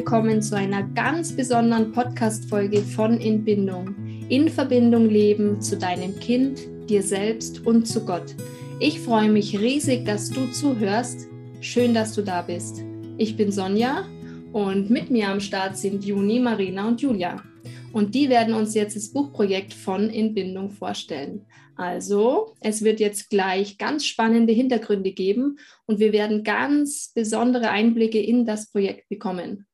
willkommen zu einer ganz besonderen Podcast-Folge von Inbindung. In Verbindung leben zu deinem Kind, dir selbst und zu Gott. Ich freue mich riesig, dass du zuhörst. Schön, dass du da bist. Ich bin Sonja und mit mir am Start sind Juni, Marina und Julia. Und die werden uns jetzt das Buchprojekt von Inbindung vorstellen. Also, es wird jetzt gleich ganz spannende Hintergründe geben und wir werden ganz besondere Einblicke in das Projekt bekommen.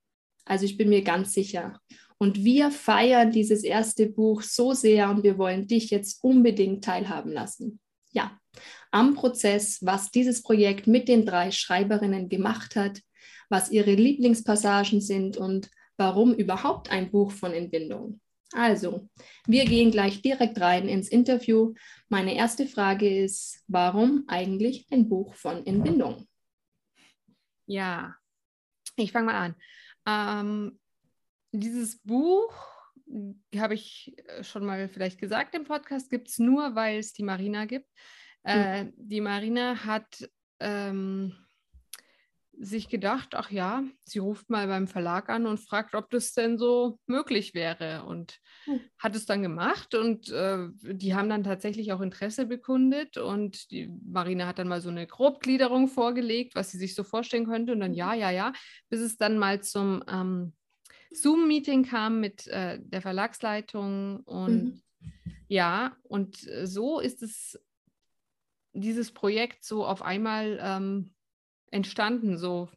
Also, ich bin mir ganz sicher. Und wir feiern dieses erste Buch so sehr und wir wollen dich jetzt unbedingt teilhaben lassen. Ja, am Prozess, was dieses Projekt mit den drei Schreiberinnen gemacht hat, was ihre Lieblingspassagen sind und warum überhaupt ein Buch von Entbindung. Also, wir gehen gleich direkt rein ins Interview. Meine erste Frage ist, warum eigentlich ein Buch von Entbindung? Ja, ich fange mal an. Ähm, dieses Buch habe ich schon mal vielleicht gesagt im Podcast, gibt es nur, weil es die Marina gibt. Äh, mhm. Die Marina hat ähm, sich gedacht, ach ja, sie ruft mal beim Verlag an und fragt, ob das denn so möglich wäre und hm. hat es dann gemacht und äh, die haben dann tatsächlich auch Interesse bekundet und die Marina hat dann mal so eine Grobgliederung vorgelegt, was sie sich so vorstellen könnte und dann mhm. ja, ja, ja, bis es dann mal zum ähm, Zoom-Meeting kam mit äh, der Verlagsleitung und mhm. ja, und so ist es dieses Projekt so auf einmal ähm, entstanden, so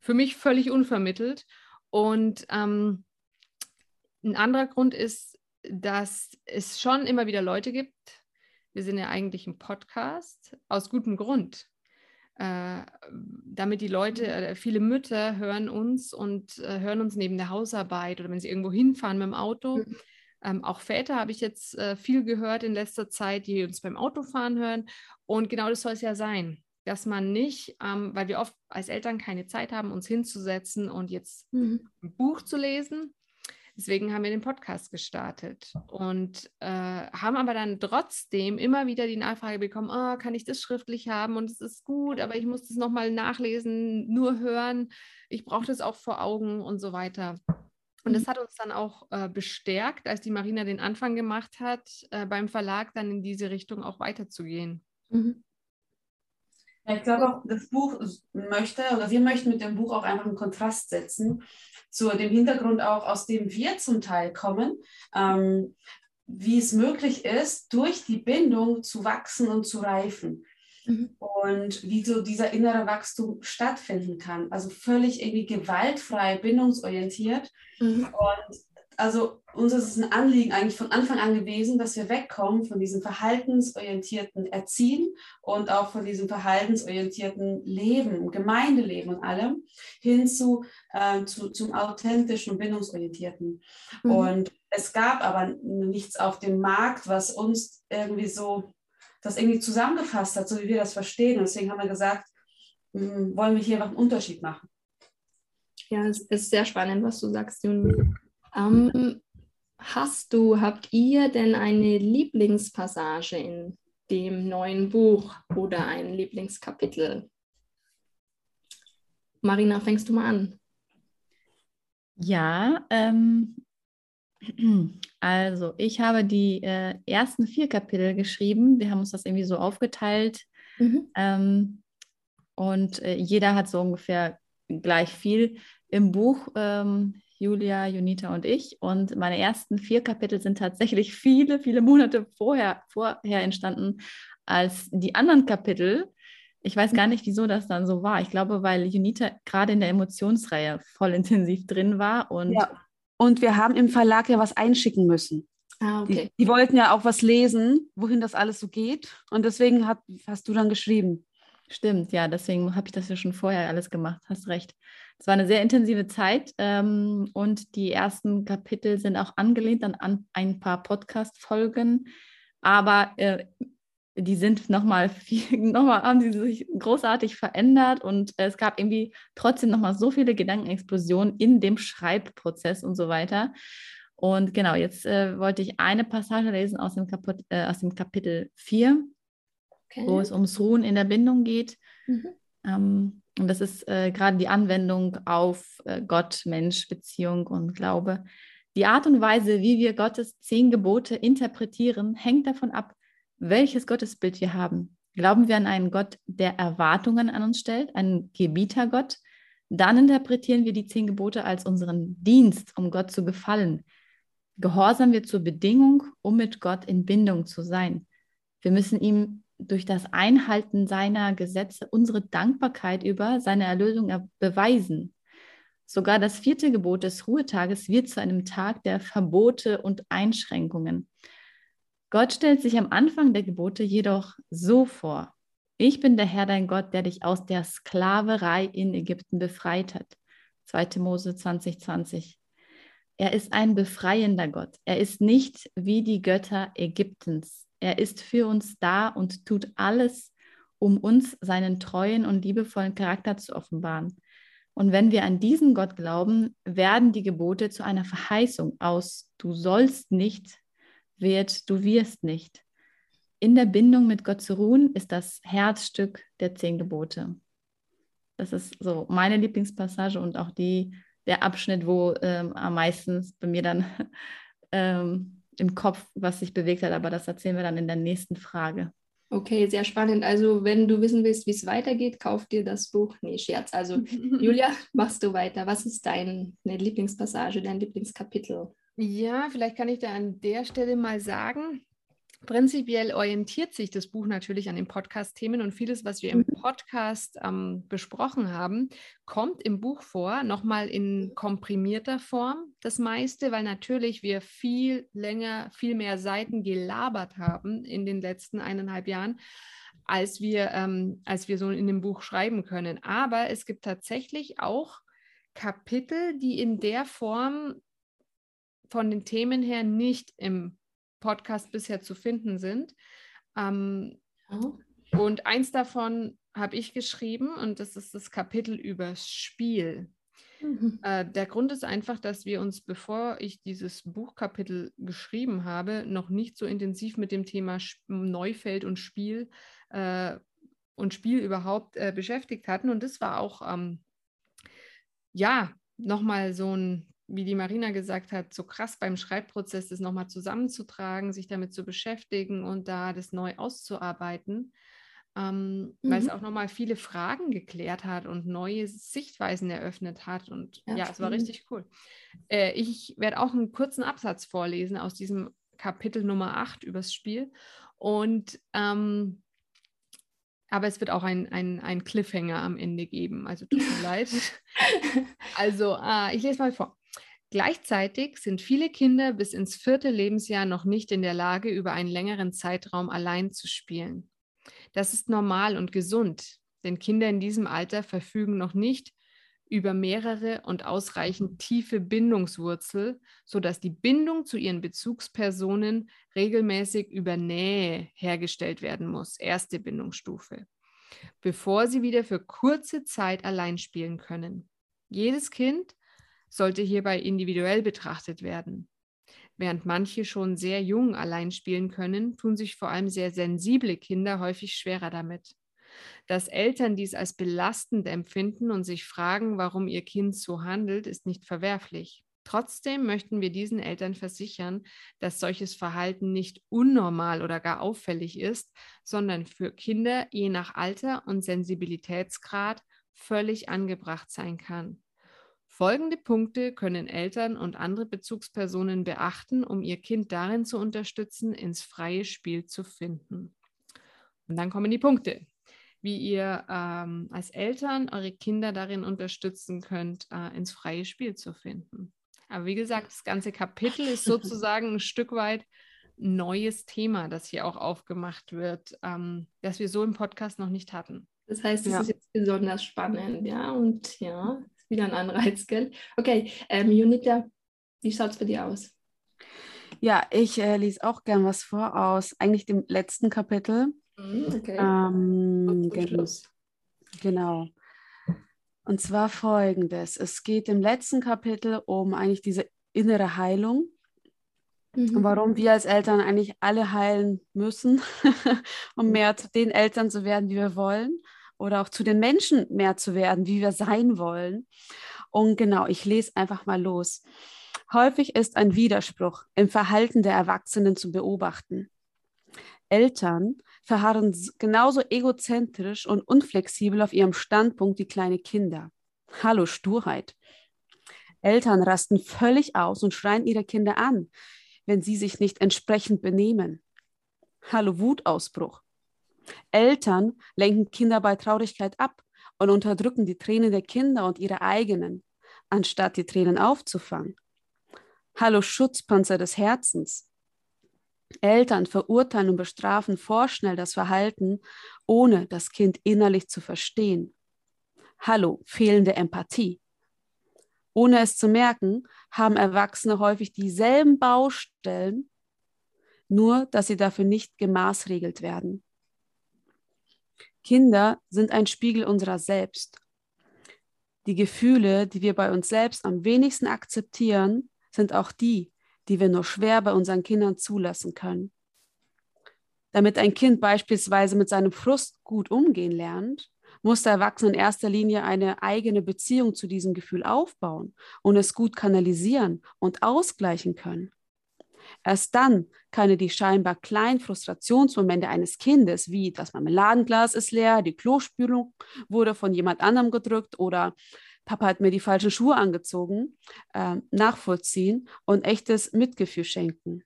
für mich völlig unvermittelt. Und ähm, ein anderer Grund ist, dass es schon immer wieder Leute gibt, wir sind ja eigentlich ein Podcast, aus gutem Grund. Äh, damit die Leute, äh, viele Mütter hören uns und äh, hören uns neben der Hausarbeit oder wenn sie irgendwo hinfahren mit dem Auto. Mhm. Ähm, auch Väter habe ich jetzt äh, viel gehört in letzter Zeit, die uns beim Autofahren hören. Und genau das soll es ja sein dass man nicht, ähm, weil wir oft als Eltern keine Zeit haben, uns hinzusetzen und jetzt mhm. ein Buch zu lesen. Deswegen haben wir den Podcast gestartet und äh, haben aber dann trotzdem immer wieder die Nachfrage bekommen, oh, kann ich das schriftlich haben und es ist gut, aber ich muss das nochmal nachlesen, nur hören, ich brauche das auch vor Augen und so weiter. Und das mhm. hat uns dann auch äh, bestärkt, als die Marina den Anfang gemacht hat, äh, beim Verlag dann in diese Richtung auch weiterzugehen. Mhm. Ja, ich glaube auch, das Buch möchte, oder wir möchten mit dem Buch auch einfach einen Kontrast setzen zu dem Hintergrund auch, aus dem wir zum Teil kommen, ähm, wie es möglich ist, durch die Bindung zu wachsen und zu reifen. Mhm. Und wie so dieser innere Wachstum stattfinden kann. Also völlig irgendwie gewaltfrei, bindungsorientiert. Mhm. Und also uns ist es ein Anliegen eigentlich von Anfang an gewesen, dass wir wegkommen von diesem verhaltensorientierten Erziehen und auch von diesem verhaltensorientierten Leben, Gemeindeleben und allem, hin zu, äh, zu zum authentischen und bindungsorientierten. Mhm. Und es gab aber nichts auf dem Markt, was uns irgendwie so, das irgendwie zusammengefasst hat, so wie wir das verstehen. Und deswegen haben wir gesagt, mh, hm, wollen wir hier einfach einen Unterschied machen. Ja, es ist sehr spannend, was du sagst, Juni. Ähm, hast du, habt ihr denn eine Lieblingspassage in dem neuen Buch oder ein Lieblingskapitel? Marina, fängst du mal an? Ja, ähm, also ich habe die äh, ersten vier Kapitel geschrieben. Wir haben uns das irgendwie so aufgeteilt. Mhm. Ähm, und äh, jeder hat so ungefähr gleich viel im Buch. Ähm, Julia, Junita und ich. Und meine ersten vier Kapitel sind tatsächlich viele, viele Monate vorher, vorher entstanden als die anderen Kapitel. Ich weiß gar nicht, wieso das dann so war. Ich glaube, weil Junita gerade in der Emotionsreihe voll intensiv drin war. Und, ja. und wir haben im Verlag ja was einschicken müssen. Ah, okay. die, die, wollten ja auch was lesen, wohin das alles so geht. Und deswegen hat, hast du dann geschrieben. Stimmt, ja, deswegen habe ich das ja schon vorher alles gemacht. Hast recht. Es war eine sehr intensive Zeit ähm, und die ersten Kapitel sind auch angelehnt an, an ein paar Podcast-Folgen, aber äh, die sind nochmal nochmal haben sie sich großartig verändert und es gab irgendwie trotzdem nochmal so viele Gedankenexplosionen in dem Schreibprozess und so weiter. Und genau, jetzt äh, wollte ich eine Passage lesen aus dem, Kaput äh, aus dem Kapitel 4, okay. wo es ums Ruhen in der Bindung geht. Mhm. Ähm, Und das ist äh, gerade die Anwendung auf äh, Gott, Mensch, Beziehung und Glaube. Die Art und Weise, wie wir Gottes zehn Gebote interpretieren, hängt davon ab, welches Gottesbild wir haben. Glauben wir an einen Gott, der Erwartungen an uns stellt, einen Gebietergott, dann interpretieren wir die zehn Gebote als unseren Dienst, um Gott zu gefallen. Gehorsam wir zur Bedingung, um mit Gott in Bindung zu sein. Wir müssen ihm durch das Einhalten seiner Gesetze unsere Dankbarkeit über seine Erlösung beweisen. Sogar das vierte Gebot des Ruhetages wird zu einem Tag der Verbote und Einschränkungen. Gott stellt sich am Anfang der Gebote jedoch so vor. Ich bin der Herr dein Gott, der dich aus der Sklaverei in Ägypten befreit hat. 2. Mose 2020. Er ist ein befreiender Gott. Er ist nicht wie die Götter Ägyptens. Er ist für uns da und tut alles, um uns seinen treuen und liebevollen Charakter zu offenbaren. Und wenn wir an diesen Gott glauben, werden die Gebote zu einer Verheißung aus du sollst nicht, wird du wirst nicht. In der Bindung mit Gott zu ruhen ist das Herzstück der zehn Gebote. Das ist so meine Lieblingspassage und auch die, der Abschnitt, wo ähm, am meisten bei mir dann ähm, im Kopf, was sich bewegt hat, aber das erzählen wir dann in der nächsten Frage. Okay, sehr spannend. Also, wenn du wissen willst, wie es weitergeht, kauf dir das Buch. Nee, Scherz. Also, Julia, machst du weiter. Was ist deine Lieblingspassage, dein Lieblingskapitel? Ja, vielleicht kann ich da an der Stelle mal sagen, Prinzipiell orientiert sich das Buch natürlich an den Podcast-Themen und vieles, was wir im mhm. Podcast ähm, besprochen haben, kommt im Buch vor, nochmal in komprimierter Form, das meiste, weil natürlich wir viel länger, viel mehr Seiten gelabert haben in den letzten eineinhalb Jahren, als wir, ähm, als wir so in dem Buch schreiben können. Aber es gibt tatsächlich auch Kapitel, die in der Form von den Themen her nicht im Podcast bisher zu finden sind. Ähm, oh. Und eins davon habe ich geschrieben und das ist das Kapitel über Spiel. Mhm. Äh, der Grund ist einfach, dass wir uns, bevor ich dieses Buchkapitel geschrieben habe, noch nicht so intensiv mit dem Thema Neufeld und Spiel äh, und Spiel überhaupt äh, beschäftigt hatten. Und das war auch, ähm, ja, nochmal so ein wie die Marina gesagt hat, so krass beim Schreibprozess, das nochmal zusammenzutragen, sich damit zu beschäftigen und da das neu auszuarbeiten, ähm, mhm. weil es mhm. auch nochmal viele Fragen geklärt hat und neue Sichtweisen eröffnet hat. Und ja, ja es war richtig cool. Äh, ich werde auch einen kurzen Absatz vorlesen aus diesem Kapitel Nummer 8 übers Spiel. Und ähm, aber es wird auch ein, ein, ein Cliffhanger am Ende geben. Also tut mir leid. Also, äh, ich lese mal vor. Gleichzeitig sind viele Kinder bis ins vierte Lebensjahr noch nicht in der Lage, über einen längeren Zeitraum allein zu spielen. Das ist normal und gesund, denn Kinder in diesem Alter verfügen noch nicht über mehrere und ausreichend tiefe Bindungswurzel, sodass die Bindung zu ihren Bezugspersonen regelmäßig über Nähe hergestellt werden muss, erste Bindungsstufe, bevor sie wieder für kurze Zeit allein spielen können. Jedes Kind sollte hierbei individuell betrachtet werden. Während manche schon sehr jung allein spielen können, tun sich vor allem sehr sensible Kinder häufig schwerer damit. Dass Eltern dies als belastend empfinden und sich fragen, warum ihr Kind so handelt, ist nicht verwerflich. Trotzdem möchten wir diesen Eltern versichern, dass solches Verhalten nicht unnormal oder gar auffällig ist, sondern für Kinder je nach Alter und Sensibilitätsgrad völlig angebracht sein kann. Folgende Punkte können Eltern und andere Bezugspersonen beachten, um ihr Kind darin zu unterstützen, ins freie Spiel zu finden. Und dann kommen die Punkte, wie ihr ähm, als Eltern eure Kinder darin unterstützen könnt, äh, ins freie Spiel zu finden. Aber wie gesagt, das ganze Kapitel ist sozusagen ein Stück weit neues Thema, das hier auch aufgemacht wird, ähm, das wir so im Podcast noch nicht hatten. Das heißt, es ja. ist jetzt besonders spannend, ja, und ja, wieder ein Anreiz, gell? Okay, ähm, Junita, wie schaut es bei dir aus? Ja, ich äh, lese auch gern was vor aus eigentlich dem letzten Kapitel. Mhm, okay. Ähm, gen genau. Und zwar folgendes. Es geht im letzten Kapitel um eigentlich diese innere Heilung. Mhm. Warum wir als Eltern eigentlich alle heilen müssen, um mehr zu den Eltern zu werden, wie wir wollen oder auch zu den Menschen mehr zu werden, wie wir sein wollen. Und genau, ich lese einfach mal los. Häufig ist ein Widerspruch im Verhalten der Erwachsenen zu beobachten. Eltern verharren genauso egozentrisch und unflexibel auf ihrem Standpunkt wie kleine Kinder. Hallo Sturheit. Eltern rasten völlig aus und schreien ihre Kinder an, wenn sie sich nicht entsprechend benehmen. Hallo Wutausbruch. Eltern lenken Kinder bei Traurigkeit ab und unterdrücken die Tränen der Kinder und ihre eigenen, anstatt die Tränen aufzufangen. Hallo Schutzpanzer des Herzens. Eltern verurteilen und bestrafen vorschnell das Verhalten, ohne das Kind innerlich zu verstehen. Hallo fehlende Empathie. Ohne es zu merken, haben Erwachsene häufig dieselben Baustellen, nur dass sie dafür nicht gemaßregelt werden. Kinder sind ein Spiegel unserer selbst. Die Gefühle, die wir bei uns selbst am wenigsten akzeptieren, sind auch die, die wir nur schwer bei unseren Kindern zulassen können. Damit ein Kind beispielsweise mit seinem Frust gut umgehen lernt, muss der Erwachsene in erster Linie eine eigene Beziehung zu diesem Gefühl aufbauen und es gut kanalisieren und ausgleichen können. Erst dann kann er die scheinbar kleinen Frustrationsmomente eines Kindes, wie das Marmeladenglas ist leer, die Klospülung wurde von jemand anderem gedrückt oder Papa hat mir die falschen Schuhe angezogen, äh, nachvollziehen und echtes Mitgefühl schenken.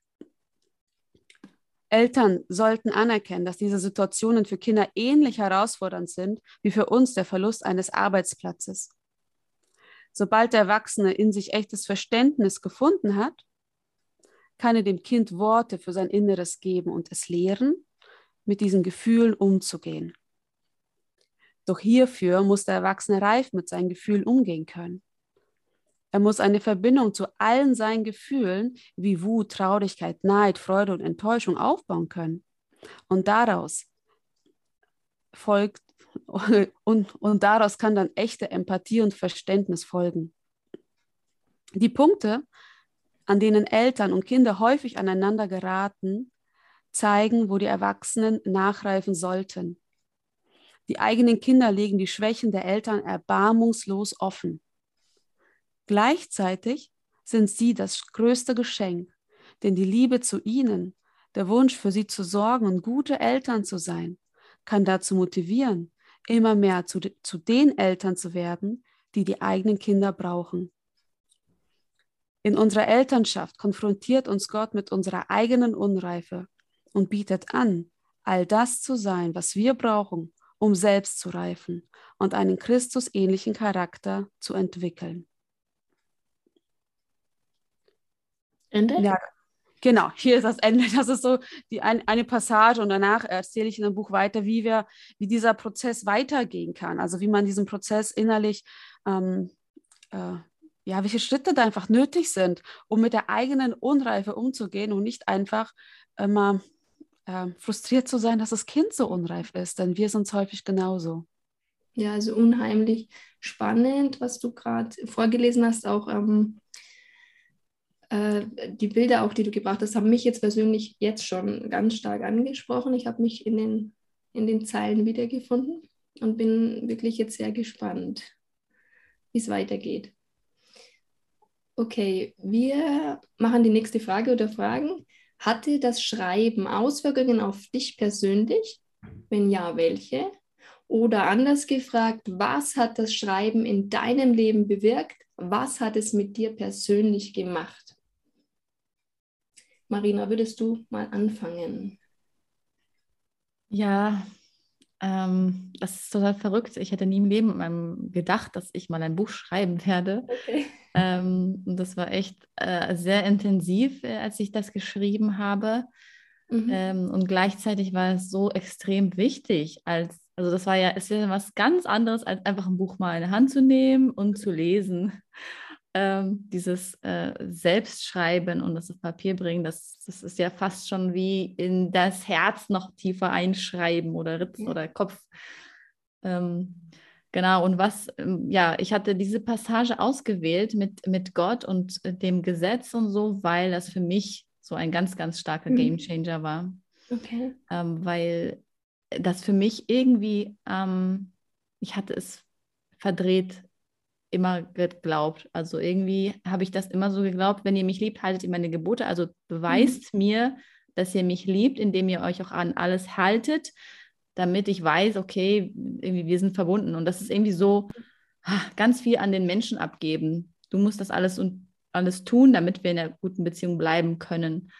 Eltern sollten anerkennen, dass diese Situationen für Kinder ähnlich herausfordernd sind wie für uns der Verlust eines Arbeitsplatzes. Sobald der Erwachsene in sich echtes Verständnis gefunden hat, kann er dem Kind Worte für sein Inneres geben und es lehren, mit diesen Gefühlen umzugehen. Doch hierfür muss der Erwachsene reif mit seinen Gefühlen umgehen können. Er muss eine Verbindung zu allen seinen Gefühlen wie Wut, Traurigkeit, Neid, Freude und Enttäuschung aufbauen können. Und daraus folgt und, und daraus kann dann echte Empathie und Verständnis folgen. Die Punkte, an denen Eltern und Kinder häufig aneinander geraten, zeigen, wo die Erwachsenen nachreifen sollten. Die eigenen Kinder legen die Schwächen der Eltern erbarmungslos offen. Gleichzeitig sind sie das größte Geschenk, denn die Liebe zu ihnen, der Wunsch für sie zu sorgen und gute Eltern zu sein, kann dazu motivieren, immer mehr zu, zu den Eltern zu werden, die die eigenen Kinder brauchen. In unserer Elternschaft konfrontiert uns Gott mit unserer eigenen Unreife und bietet an, all das zu sein, was wir brauchen, um selbst zu reifen und einen Christusähnlichen Charakter zu entwickeln. Ende? Ja, genau, hier ist das Ende. Das ist so die, ein, eine Passage und danach erzähle ich in dem Buch weiter, wie wir, wie dieser Prozess weitergehen kann. Also wie man diesen Prozess innerlich ähm, äh, ja, welche Schritte da einfach nötig sind, um mit der eigenen Unreife umzugehen und nicht einfach immer äh, frustriert zu sein, dass das Kind so unreif ist, denn wir sind es häufig genauso. Ja, also unheimlich spannend, was du gerade vorgelesen hast, auch ähm, äh, die Bilder auch, die du gebracht hast, haben mich jetzt persönlich jetzt schon ganz stark angesprochen. Ich habe mich in den, in den Zeilen wiedergefunden und bin wirklich jetzt sehr gespannt, wie es weitergeht. Okay, wir machen die nächste Frage oder Fragen. Hatte das Schreiben Auswirkungen auf dich persönlich? Wenn ja, welche? Oder anders gefragt, was hat das Schreiben in deinem Leben bewirkt? Was hat es mit dir persönlich gemacht? Marina, würdest du mal anfangen? Ja, ähm, das ist total verrückt. Ich hätte nie im Leben gedacht, dass ich mal ein Buch schreiben werde. Okay. Ähm, das war echt äh, sehr intensiv, äh, als ich das geschrieben habe. Mhm. Ähm, und gleichzeitig war es so extrem wichtig, als, also das war ja, ist ja was ganz anderes, als einfach ein Buch mal in die Hand zu nehmen und zu lesen. Ähm, dieses äh, Selbstschreiben und das auf Papier bringen, das, das ist ja fast schon wie in das Herz noch tiefer einschreiben oder Ritzen ja. oder Kopf. Ähm, Genau, und was, ähm, ja, ich hatte diese Passage ausgewählt mit, mit Gott und äh, dem Gesetz und so, weil das für mich so ein ganz, ganz starker mhm. Changer war. Okay. Ähm, weil das für mich irgendwie ähm, ich hatte es verdreht immer geglaubt. Also irgendwie habe ich das immer so geglaubt, wenn ihr mich liebt, haltet ihr meine Gebote. Also beweist mhm. mir, dass ihr mich liebt, indem ihr euch auch an alles haltet, damit ich weiß, okay, irgendwie wir sind verbunden. Und das ist irgendwie so ganz viel an den Menschen abgeben. Du musst das alles und alles tun, damit wir in einer guten Beziehung bleiben können.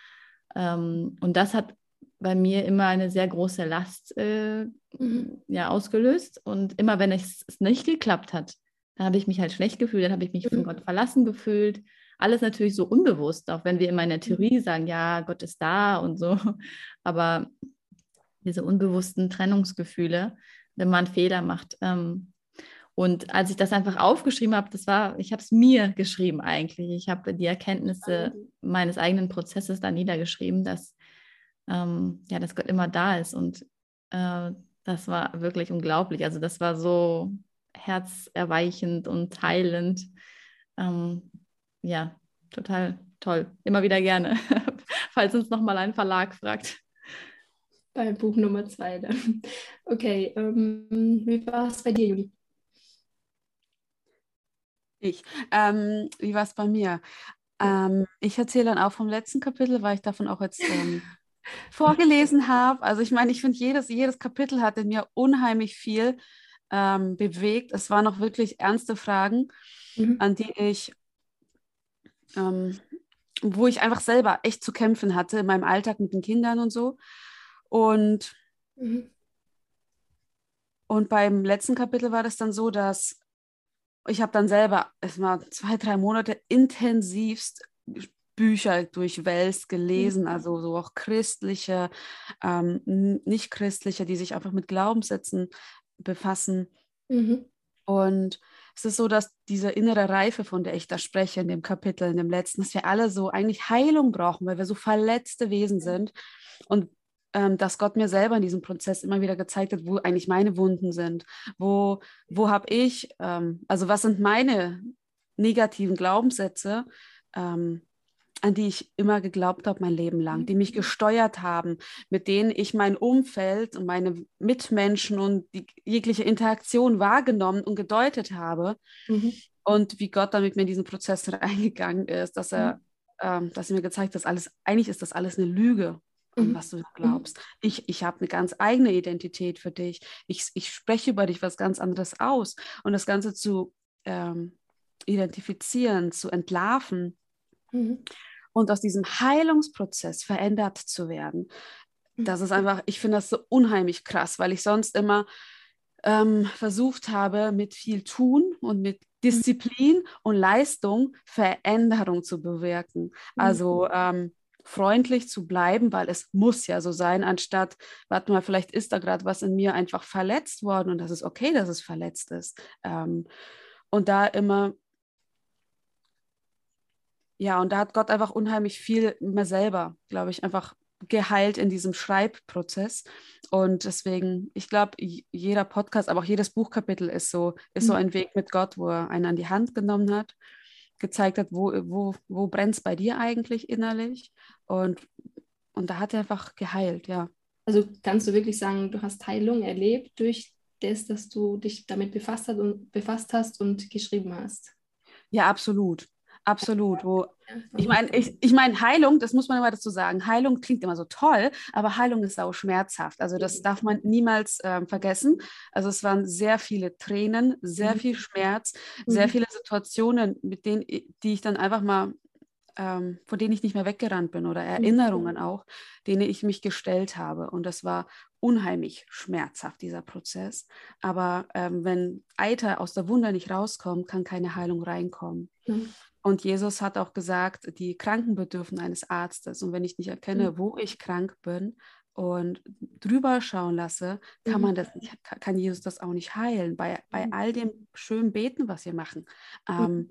Ähm, und das hat bei mir immer eine sehr große Last äh, mhm. ja, ausgelöst. Und immer wenn es nicht geklappt hat, dann habe ich mich halt schlecht gefühlt, dann habe ich mich mhm. von Gott verlassen gefühlt. Alles natürlich so unbewusst, auch wenn wir immer in der mhm. Theorie sagen, ja, Gott ist da und so. Aber diese unbewussten Trennungsgefühle, wenn man Fehler macht. Ähm, und als ich das einfach aufgeschrieben habe, das war, ich habe es mir geschrieben eigentlich. Ich habe die Erkenntnisse meines eigenen Prozesses da niedergeschrieben, dass, ähm, ja, dass Gott immer da ist. Und äh, das war wirklich unglaublich. Also das war so herzerweichend und heilend. Ähm, ja, total toll. Immer wieder gerne, falls uns nochmal ein Verlag fragt. Bei Buch Nummer zwei dann. Okay, ähm, wie war es bei dir, Juli? Ich. Ähm, wie war es bei mir? Ähm, ich erzähle dann auch vom letzten Kapitel, weil ich davon auch jetzt ähm, vorgelesen habe. Also ich meine, ich finde, jedes, jedes Kapitel hat in mir unheimlich viel ähm, bewegt. Es waren auch wirklich ernste Fragen, mhm. an die ich, ähm, wo ich einfach selber echt zu kämpfen hatte in meinem Alltag mit den Kindern und so. Und, mhm. und beim letzten Kapitel war das dann so, dass ich habe dann selber erstmal zwei, drei Monate intensivst Bücher durchwälzt, gelesen, mhm. also so auch christliche, ähm, nicht christliche, die sich einfach mit Glaubenssätzen befassen. Mhm. Und es ist so, dass diese innere Reife, von der ich da spreche in dem Kapitel, in dem letzten, dass wir alle so eigentlich Heilung brauchen, weil wir so verletzte Wesen sind. Und dass Gott mir selber in diesem Prozess immer wieder gezeigt hat, wo eigentlich meine Wunden sind. Wo, wo habe ich, ähm, also was sind meine negativen Glaubenssätze, ähm, an die ich immer geglaubt habe mein Leben lang, die mich mhm. gesteuert haben, mit denen ich mein Umfeld und meine Mitmenschen und die jegliche Interaktion wahrgenommen und gedeutet habe. Mhm. Und wie Gott dann mit mir in diesen Prozess reingegangen ist, dass er, mhm. ähm, dass er mir gezeigt hat, dass alles, eigentlich ist das alles eine Lüge. Mhm. was du glaubst. Mhm. Ich, ich habe eine ganz eigene Identität für dich. Ich, ich spreche über dich was ganz anderes aus. Und das Ganze zu ähm, identifizieren, zu entlarven, Mhm und aus diesem Heilungsprozess verändert zu werden. Mhm. Das ist einfach, ich finde das so unheimlich krass, weil ich sonst immer ähm, versucht habe, mit viel Tun und mit Disziplin und Leistung Veränderung zu bewirken. Also ähm, freundlich zu bleiben, weil es muss ja so sein, anstatt, warte mal, vielleicht ist da gerade was in mir einfach verletzt worden und das ist okay, dass es verletzt ist. Ähm, und da immer ja, und da hat Gott einfach unheimlich viel mehr selber, glaube ich, einfach geheilt in diesem Schreibprozess. Und deswegen, ich glaube, jeder Podcast, aber auch jedes Buchkapitel ist so, ist so mhm. ein Weg mit Gott, wo er einen an die Hand genommen hat, gezeigt hat, wo, wo, wo brennt es bei dir eigentlich innerlich. Und, und da hat er einfach geheilt, ja. Also kannst du wirklich sagen, du hast Heilung erlebt durch das, dass du dich damit befasst hast und, befasst hast und geschrieben hast? Ja, absolut. Absolut. Wo, ich meine, ich, ich mein, Heilung, das muss man immer dazu sagen. Heilung klingt immer so toll, aber Heilung ist auch schmerzhaft. Also das darf man niemals ähm, vergessen. Also es waren sehr viele Tränen, sehr mhm. viel Schmerz, sehr mhm. viele Situationen, mit denen, die ich dann einfach mal ähm, vor denen ich nicht mehr weggerannt bin oder Erinnerungen mhm. auch, denen ich mich gestellt habe. Und das war unheimlich schmerzhaft, dieser Prozess. Aber ähm, wenn Eiter aus der Wunde nicht rauskommt, kann keine Heilung reinkommen. Mhm. Und Jesus hat auch gesagt, die Kranken bedürfen eines Arztes. Und wenn ich nicht erkenne, mhm. wo ich krank bin und drüber schauen lasse, kann mhm. man das nicht, kann Jesus das auch nicht heilen. Bei, bei mhm. all dem schönen Beten, was wir machen. Ähm, mhm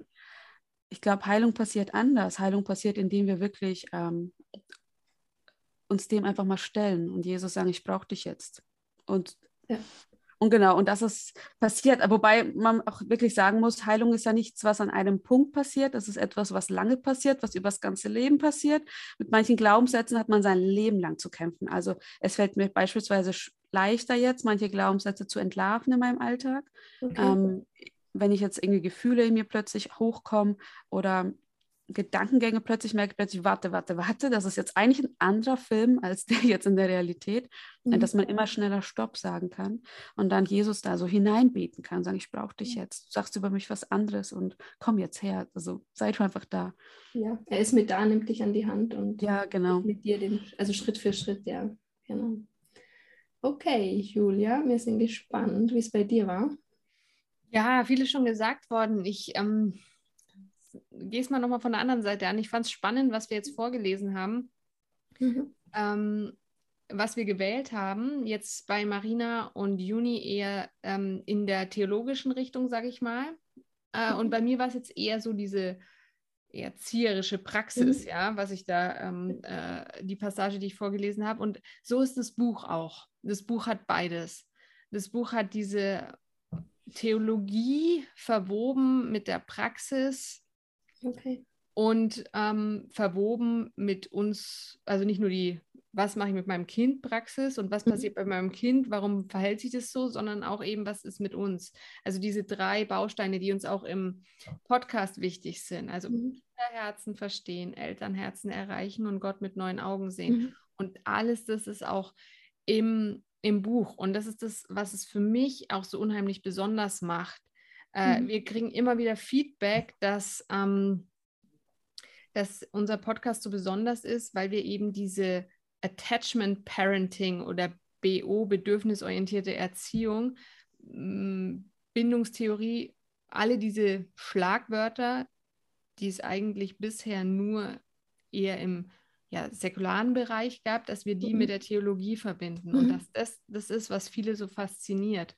ich glaube, Heilung passiert anders. Heilung passiert, indem wir wirklich ähm, uns dem einfach mal stellen und Jesus sagen, ich brauche dich jetzt. Und, ja. Und genau, und das ist passiert, wobei man auch wirklich sagen muss, Heilung ist ja nichts, was an einem Punkt passiert. Das ist etwas, was lange passiert, was über das ganze Leben passiert. Mit manchen Glaubenssätzen hat man sein Leben lang zu kämpfen. Also es fällt mir beispielsweise leichter jetzt, manche Glaubenssätze zu entlarven in meinem Alltag. Okay. Ähm, wenn ich jetzt irgendwie Gefühle in mir plötzlich hochkommen oder Gedankengänge plötzlich merke, plötzlich, warte, warte, warte, das ist jetzt eigentlich ein anderer Film als der jetzt in der Realität, mhm. dass man immer schneller Stopp sagen kann und dann Jesus da so hineinbeten kann, sagen, ich brauche dich jetzt, du sagst über mich was anderes und komm jetzt her, also sei du einfach da. Ja, er ist mit da, nimmt dich an die Hand und ja, genau. mit dir, den, also Schritt für Schritt, ja, genau. Okay, Julia, wir sind gespannt, wie es bei dir war. Ja, vieles schon gesagt worden. Ich ähm, gehe es mal nochmal von der anderen Seite an. Ich fand es spannend, was wir jetzt vorgelesen haben. Mhm. Ähm, was wir gewählt haben, jetzt bei Marina und Juni eher ähm, in der theologischen Richtung, sage ich mal. Äh, mhm. Und bei mir war es jetzt eher so diese erzieherische Praxis, mhm. ja, was ich da, ähm, äh, die Passage, die ich vorgelesen habe. Und so ist das Buch auch. Das Buch hat beides. Das Buch hat diese Theologie verwoben mit der Praxis Okay. Und ähm, verwoben mit uns, also nicht nur die, was mache ich mit meinem Kind Praxis und was mhm. passiert bei meinem Kind, warum verhält sich das so, sondern auch eben, was ist mit uns. Also diese drei Bausteine, die uns auch im Podcast wichtig sind. Also mhm. Herzen verstehen, Elternherzen erreichen und Gott mit neuen Augen sehen. Mhm. Und alles das ist auch im, im Buch. Und das ist das, was es für mich auch so unheimlich besonders macht, äh, mhm. Wir kriegen immer wieder Feedback, dass, ähm, dass unser Podcast so besonders ist, weil wir eben diese Attachment Parenting oder BO, bedürfnisorientierte Erziehung, Bindungstheorie, alle diese Schlagwörter, die es eigentlich bisher nur eher im ja, säkularen Bereich gab, dass wir die mhm. mit der Theologie verbinden. Mhm. Und dass das das ist, was viele so fasziniert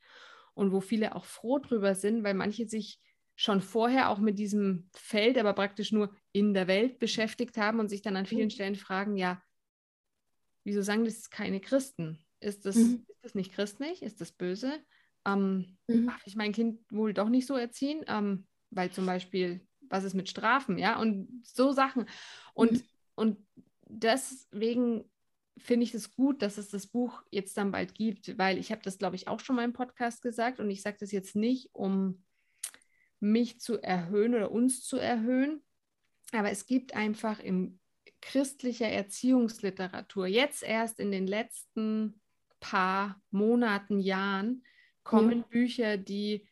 und wo viele auch froh drüber sind, weil manche sich schon vorher auch mit diesem Feld, aber praktisch nur in der Welt beschäftigt haben und sich dann an vielen mhm. Stellen fragen, ja, wieso sagen das keine Christen? Ist das, mhm. ist das nicht christlich? Ist das böse? Ähm, mhm. Darf ich mein Kind wohl doch nicht so erziehen? Ähm, weil zum Beispiel, was ist mit Strafen? Ja, und so Sachen. Und, mhm. und deswegen finde ich es gut, dass es das Buch jetzt dann bald gibt, weil ich habe das, glaube ich, auch schon mal im Podcast gesagt und ich sage das jetzt nicht, um mich zu erhöhen oder uns zu erhöhen, aber es gibt einfach in christlicher Erziehungsliteratur jetzt erst in den letzten paar Monaten, Jahren kommen ja. Bücher, die,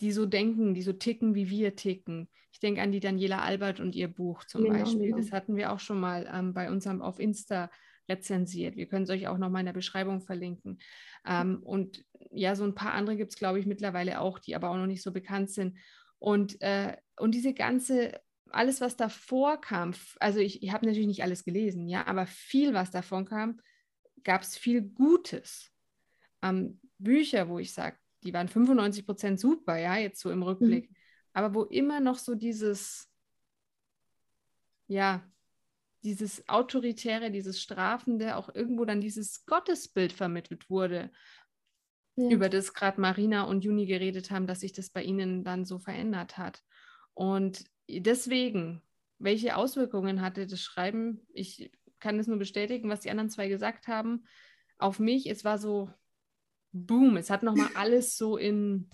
die so denken, die so ticken, wie wir ticken. Ich denke an die Daniela Albert und ihr Buch zum genau, Beispiel. Genau. Das hatten wir auch schon mal ähm, bei uns auf Insta rezensiert. Wir können es euch auch noch mal in der Beschreibung verlinken. Ähm, und ja, so ein paar andere gibt es, glaube ich, mittlerweile auch, die aber auch noch nicht so bekannt sind. Und, äh, und diese ganze, alles, was davor kam, also ich, ich habe natürlich nicht alles gelesen, ja, aber viel, was davon kam, gab es viel Gutes. Ähm, Bücher, wo ich sage, die waren 95 Prozent super, ja, jetzt so im Rückblick, mhm. aber wo immer noch so dieses, ja, dieses Autoritäre, dieses Strafende, auch irgendwo dann dieses Gottesbild vermittelt wurde, ja. über das gerade Marina und Juni geredet haben, dass sich das bei ihnen dann so verändert hat. Und deswegen, welche Auswirkungen hatte das Schreiben? Ich kann es nur bestätigen, was die anderen zwei gesagt haben. Auf mich, es war so, boom, es hat nochmal alles so in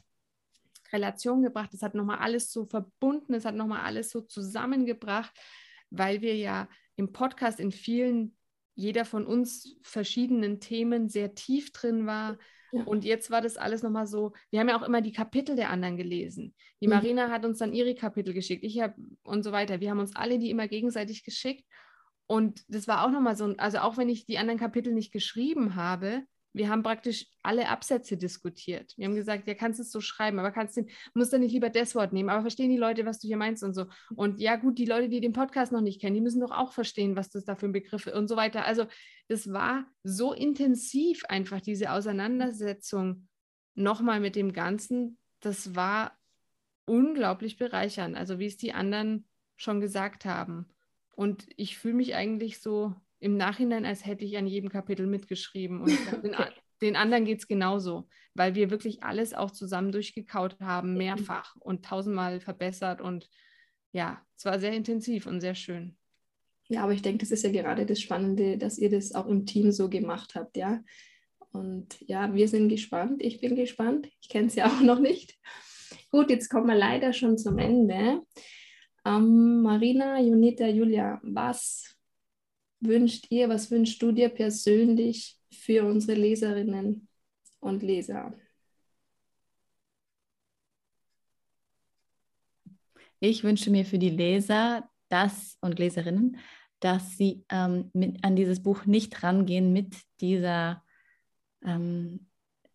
Relation gebracht, es hat nochmal alles so verbunden, es hat nochmal alles so zusammengebracht, weil wir ja im Podcast in vielen, jeder von uns verschiedenen Themen sehr tief drin war. Ja. Und jetzt war das alles nochmal so, wir haben ja auch immer die Kapitel der anderen gelesen. Die mhm. Marina hat uns dann ihre Kapitel geschickt, ich habe und so weiter. Wir haben uns alle die immer gegenseitig geschickt. Und das war auch nochmal so, also auch wenn ich die anderen Kapitel nicht geschrieben habe, wir haben praktisch alle Absätze diskutiert. Wir haben gesagt, ja, kannst es so schreiben, aber kannst du, musst du nicht lieber das Wort nehmen, aber verstehen die Leute, was du hier meinst und so. Und ja, gut, die Leute, die den Podcast noch nicht kennen, die müssen doch auch verstehen, was das da für ein Begriff ist und so weiter. Also das war so intensiv einfach, diese Auseinandersetzung nochmal mit dem Ganzen. Das war unglaublich bereichernd, also wie es die anderen schon gesagt haben. Und ich fühle mich eigentlich so im Nachhinein, als hätte ich an jedem Kapitel mitgeschrieben. Und bin, den anderen geht es genauso, weil wir wirklich alles auch zusammen durchgekaut haben, mehrfach und tausendmal verbessert und ja, es war sehr intensiv und sehr schön. Ja, aber ich denke, das ist ja gerade das Spannende, dass ihr das auch im Team so gemacht habt, ja. Und ja, wir sind gespannt. Ich bin gespannt. Ich kenne es ja auch noch nicht. Gut, jetzt kommen wir leider schon zum Ende. Ähm, Marina, Junita, Julia, was wünscht ihr, was wünschst du dir persönlich für unsere Leserinnen und Leser? Ich wünsche mir für die Leser das und Leserinnen, dass sie ähm, mit, an dieses Buch nicht rangehen mit dieser, ähm,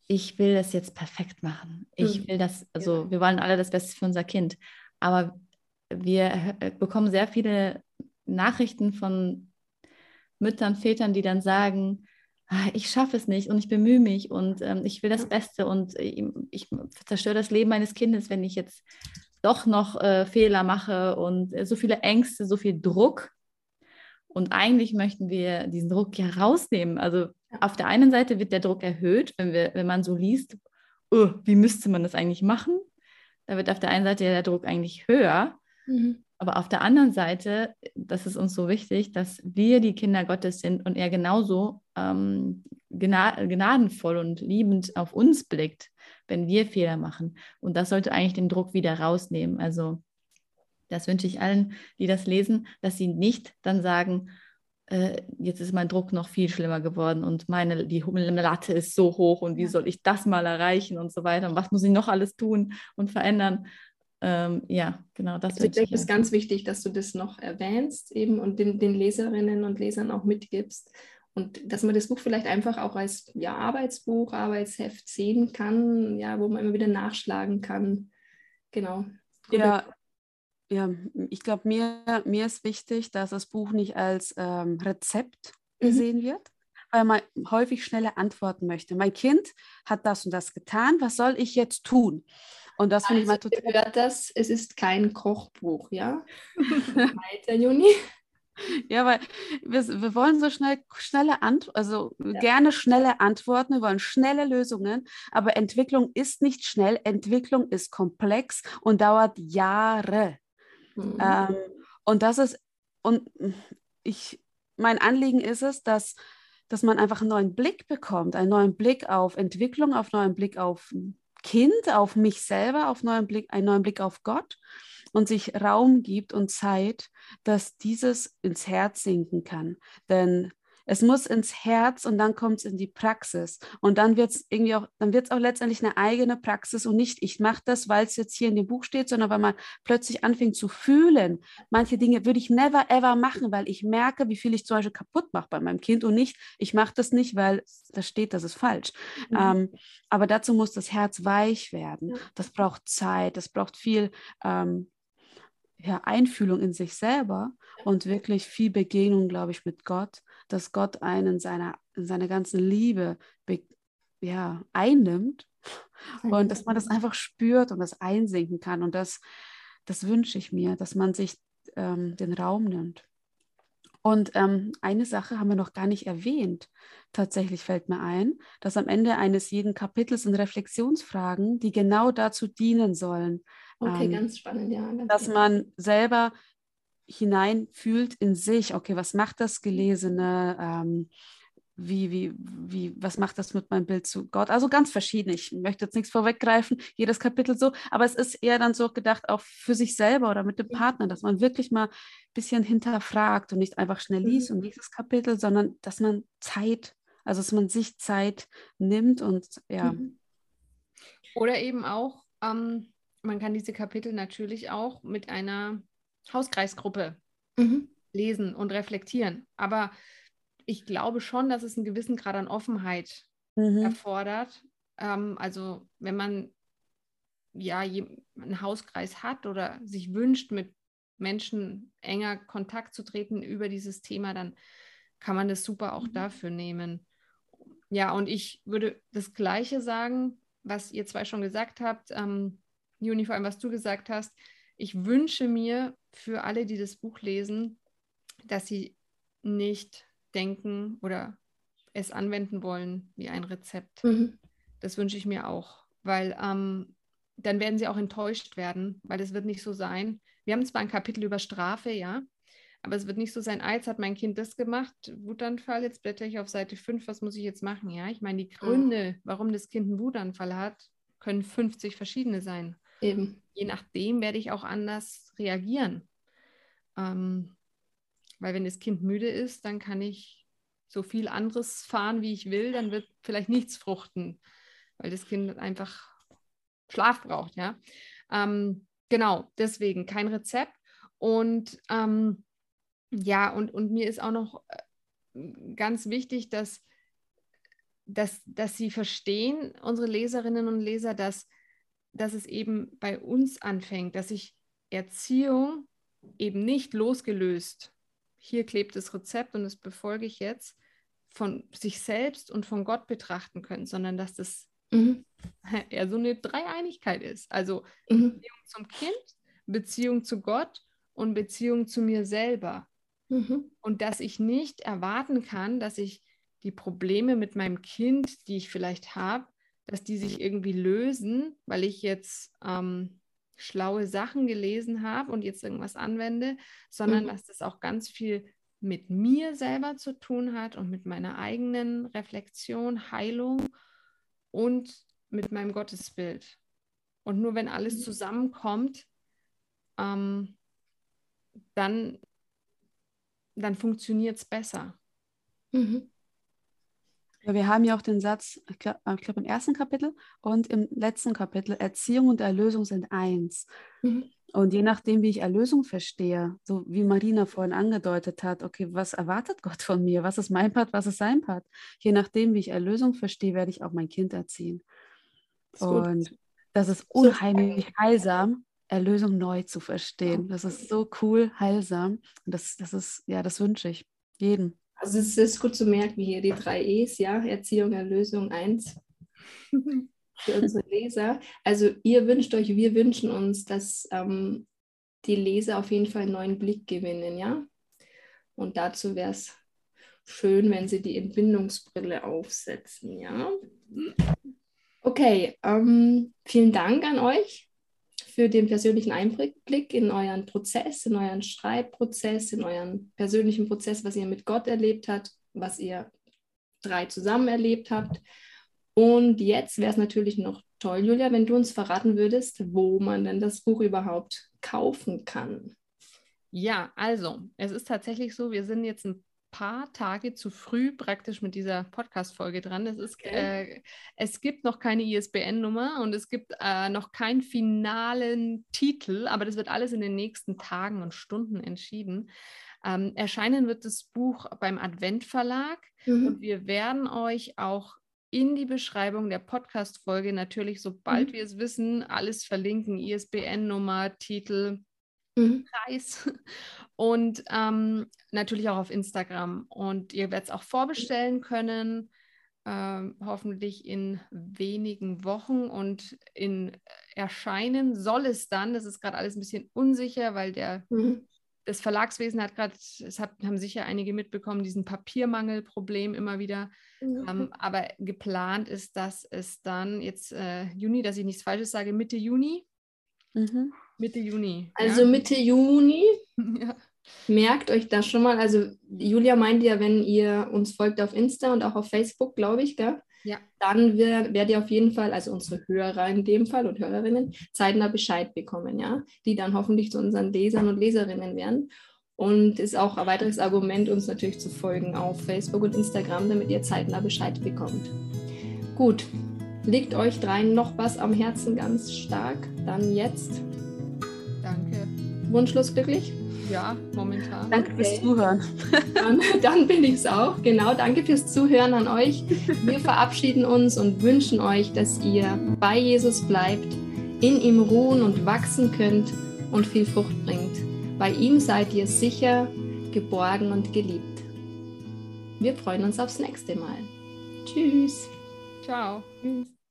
ich will das jetzt perfekt machen. Ich mhm. will das, also ja. wir wollen alle das Beste für unser Kind. Aber wir äh, bekommen sehr viele Nachrichten von Müttern, Vätern, die dann sagen, ah, ich schaffe es nicht und ich bemühe mich und ähm, ich will das Beste und ich, ich zerstöre das Leben meines Kindes, wenn ich jetzt doch noch äh, Fehler mache und äh, so viele Ängste, so viel Druck. Und eigentlich möchten wir diesen Druck ja rausnehmen. Also auf der einen Seite wird der Druck erhöht, wenn, wir, wenn man so liest, oh, wie müsste man das eigentlich machen? Da wird auf der einen Seite ja der Druck eigentlich höher. Mhm. Aber auf der anderen Seite, das ist uns so wichtig, dass wir die Kinder Gottes sind und er genauso ähm, gnadenvoll und liebend auf uns blickt, wenn wir Fehler machen. Und das sollte eigentlich den Druck wieder rausnehmen. Also das wünsche ich allen, die das lesen, dass sie nicht dann sagen, äh, jetzt ist mein Druck noch viel schlimmer geworden und meine, die Latte ist so hoch und wie soll ich das mal erreichen und so weiter und was muss ich noch alles tun und verändern. Ähm, ja, genau, das also ich denke, es ist ganz wichtig, dass du das noch erwähnst eben und den, den Leserinnen und Lesern auch mitgibst und dass man das Buch vielleicht einfach auch als ja, Arbeitsbuch, Arbeitsheft sehen kann, ja, wo man immer wieder nachschlagen kann. Genau. Ja, ja ich glaube, mir, mir ist wichtig, dass das Buch nicht als ähm, Rezept mhm. gesehen mhm. wird, weil man häufig schnelle Antworten möchte. Mein Kind hat das und das getan, was soll ich jetzt tun? Und das finde also, ich mal also, total. Hört das, es ist kein Kochbuch, ja? Weiter, Juni. Ja, weil wir, wir wollen so schnell schnelle Antworten, also ja. gerne schnelle Antworten, wir wollen schnelle Lösungen, aber Entwicklung ist nicht schnell, Entwicklung ist komplex und dauert Jahre. Mhm. Ähm, und das ist, und ich, mein Anliegen ist es, dass, dass man einfach einen neuen Blick bekommt, einen neuen Blick auf Entwicklung, auf einen neuen Blick auf Kind, auf mich selber, auf neuen Blick, einen neuen Blick auf Gott und sich Raum gibt und Zeit, dass dieses ins Herz sinken kann. Denn es muss ins Herz und dann kommt es in die Praxis. Und dann wird es irgendwie auch, dann wird es auch letztendlich eine eigene Praxis und nicht, ich mache das, weil es jetzt hier in dem Buch steht, sondern weil man plötzlich anfängt zu fühlen. Manche Dinge würde ich never ever machen, weil ich merke, wie viel ich zum Beispiel kaputt mache bei meinem Kind und nicht, ich mache das nicht, weil da steht, das ist falsch. Mhm. Ähm, aber dazu muss das Herz weich werden. Das braucht Zeit, das braucht viel ähm, ja, Einfühlung in sich selber und wirklich viel Begegnung, glaube ich, mit Gott, dass Gott einen in seiner, in seiner ganzen Liebe ja, einnimmt und dass man das einfach spürt und das einsinken kann. Und das, das wünsche ich mir, dass man sich ähm, den Raum nimmt. Und ähm, eine Sache haben wir noch gar nicht erwähnt. Tatsächlich fällt mir ein, dass am Ende eines jeden Kapitels sind Reflexionsfragen, die genau dazu dienen sollen, Okay, ähm, ganz spannend, ja. Ganz dass spannend. man selber hineinfühlt in sich, okay, was macht das Gelesene? Ähm, wie, wie, wie, was macht das mit meinem Bild zu Gott? Also ganz verschieden. Ich möchte jetzt nichts vorweggreifen, jedes Kapitel so, aber es ist eher dann so gedacht, auch für sich selber oder mit dem Partner, dass man wirklich mal ein bisschen hinterfragt und nicht einfach schnell liest mhm. und liest das Kapitel, sondern dass man Zeit, also dass man sich Zeit nimmt und ja. Mhm. Oder eben auch, ähm, man kann diese Kapitel natürlich auch mit einer Hauskreisgruppe mhm. lesen und reflektieren. Aber ich glaube schon, dass es einen gewissen Grad an Offenheit mhm. erfordert. Ähm, also wenn man ja einen Hauskreis hat oder sich wünscht, mit Menschen enger Kontakt zu treten über dieses Thema, dann kann man das super auch mhm. dafür nehmen. Ja, und ich würde das Gleiche sagen, was ihr zwei schon gesagt habt. Ähm, Juni, vor allem, was du gesagt hast. Ich wünsche mir für alle, die das Buch lesen, dass sie nicht denken oder es anwenden wollen wie ein Rezept. Mhm. Das wünsche ich mir auch, weil ähm, dann werden sie auch enttäuscht werden, weil es wird nicht so sein. Wir haben zwar ein Kapitel über Strafe, ja, aber es wird nicht so sein, ah, jetzt hat mein Kind das gemacht, Wutanfall, jetzt blätter ich auf Seite 5, was muss ich jetzt machen? Ja, ich meine, die Gründe, warum das Kind einen Wutanfall hat, können 50 verschiedene sein. Eben. Je nachdem werde ich auch anders reagieren. Ähm, weil wenn das Kind müde ist, dann kann ich so viel anderes fahren, wie ich will, dann wird vielleicht nichts fruchten, weil das Kind einfach Schlaf braucht, ja. Ähm, genau, deswegen kein Rezept. Und ähm, ja, und, und mir ist auch noch äh, ganz wichtig, dass, dass, dass sie verstehen, unsere Leserinnen und Leser, dass, dass es eben bei uns anfängt, dass ich Erziehung eben nicht losgelöst, hier klebt das Rezept und das befolge ich jetzt, von sich selbst und von Gott betrachten können, sondern dass das mhm. eher so eine Dreieinigkeit ist. Also mhm. Beziehung zum Kind, Beziehung zu Gott und Beziehung zu mir selber. Mhm. Und dass ich nicht erwarten kann, dass ich die Probleme mit meinem Kind, die ich vielleicht habe, dass die sich irgendwie lösen, weil ich jetzt ähm, schlaue Sachen gelesen habe und jetzt irgendwas anwende, sondern mhm. dass das auch ganz viel mit mir selber zu tun hat und mit meiner eigenen Reflexion, Heilung und mit meinem Gottesbild. Und nur wenn alles mhm. zusammenkommt, ähm, dann dann funktioniert es besser. Mhm. Ja, wir haben ja auch den Satz, ich glaube glaub im ersten Kapitel und im letzten Kapitel, Erziehung und Erlösung sind eins. Mhm. Und je nachdem, wie ich Erlösung verstehe, so wie Marina vorhin angedeutet hat, okay, was erwartet Gott von mir? Was ist mein Part, was ist sein Part? Je nachdem, wie ich Erlösung verstehe, werde ich auch mein Kind erziehen. Das und das ist unheimlich heilsam, Erlösung neu zu verstehen. Das ist so cool, heilsam. Und das, das ist, ja, das wünsche ich jedem. Also es ist gut zu merken, hier die drei E's, ja, Erziehung, Erlösung, eins für unsere Leser. Also ihr wünscht euch, wir wünschen uns, dass ähm, die Leser auf jeden Fall einen neuen Blick gewinnen, ja. Und dazu wäre es schön, wenn sie die Entbindungsbrille aufsetzen, ja. Okay, ähm, vielen Dank an euch für den persönlichen Einblick in euren Prozess, in euren Schreibprozess, in euren persönlichen Prozess, was ihr mit Gott erlebt habt, was ihr drei zusammen erlebt habt. Und jetzt wäre es natürlich noch toll, Julia, wenn du uns verraten würdest, wo man denn das Buch überhaupt kaufen kann. Ja, also es ist tatsächlich so, wir sind jetzt ein paar Tage zu früh praktisch mit dieser Podcast-Folge dran. Es, ist, okay. äh, es gibt noch keine ISBN-Nummer und es gibt äh, noch keinen finalen Titel, aber das wird alles in den nächsten Tagen und Stunden entschieden. Ähm, erscheinen wird das Buch beim Advent Verlag mhm. und wir werden euch auch in die Beschreibung der Podcast-Folge natürlich, sobald mhm. wir es wissen, alles verlinken: ISBN-Nummer, Titel, mhm. Preis und ähm, natürlich auch auf Instagram. Und ihr werdet es auch vorbestellen können, ähm, hoffentlich in wenigen Wochen und in Erscheinen soll es dann, das ist gerade alles ein bisschen unsicher, weil der mhm. Das Verlagswesen hat gerade, es hat, haben sicher einige mitbekommen, diesen Papiermangelproblem immer wieder. Mhm. Ähm, aber geplant ist, dass es dann jetzt äh, Juni, dass ich nichts Falsches sage, Mitte Juni mhm. Mitte Juni. Also ja. Mitte Juni. ja. Merkt euch das schon mal. Also Julia meinte ja, wenn ihr uns folgt auf Insta und auch auf Facebook, glaube ich, gell? Ja. Dann werdet ihr auf jeden Fall, also unsere Hörer in dem Fall und Hörerinnen, zeitnah Bescheid bekommen, ja, die dann hoffentlich zu unseren Lesern und Leserinnen werden. Und ist auch ein weiteres Argument, uns natürlich zu folgen auf Facebook und Instagram, damit ihr zeitnah Bescheid bekommt. Gut, liegt euch dreien noch was am Herzen ganz stark? Dann jetzt Danke. Wunschlos glücklich? Ja, momentan. Danke okay. fürs Zuhören. Dann, dann bin ich es auch. Genau, danke fürs Zuhören an euch. Wir verabschieden uns und wünschen euch, dass ihr bei Jesus bleibt, in ihm ruhen und wachsen könnt und viel Frucht bringt. Bei ihm seid ihr sicher, geborgen und geliebt. Wir freuen uns aufs nächste Mal. Tschüss. Ciao. Tschüss.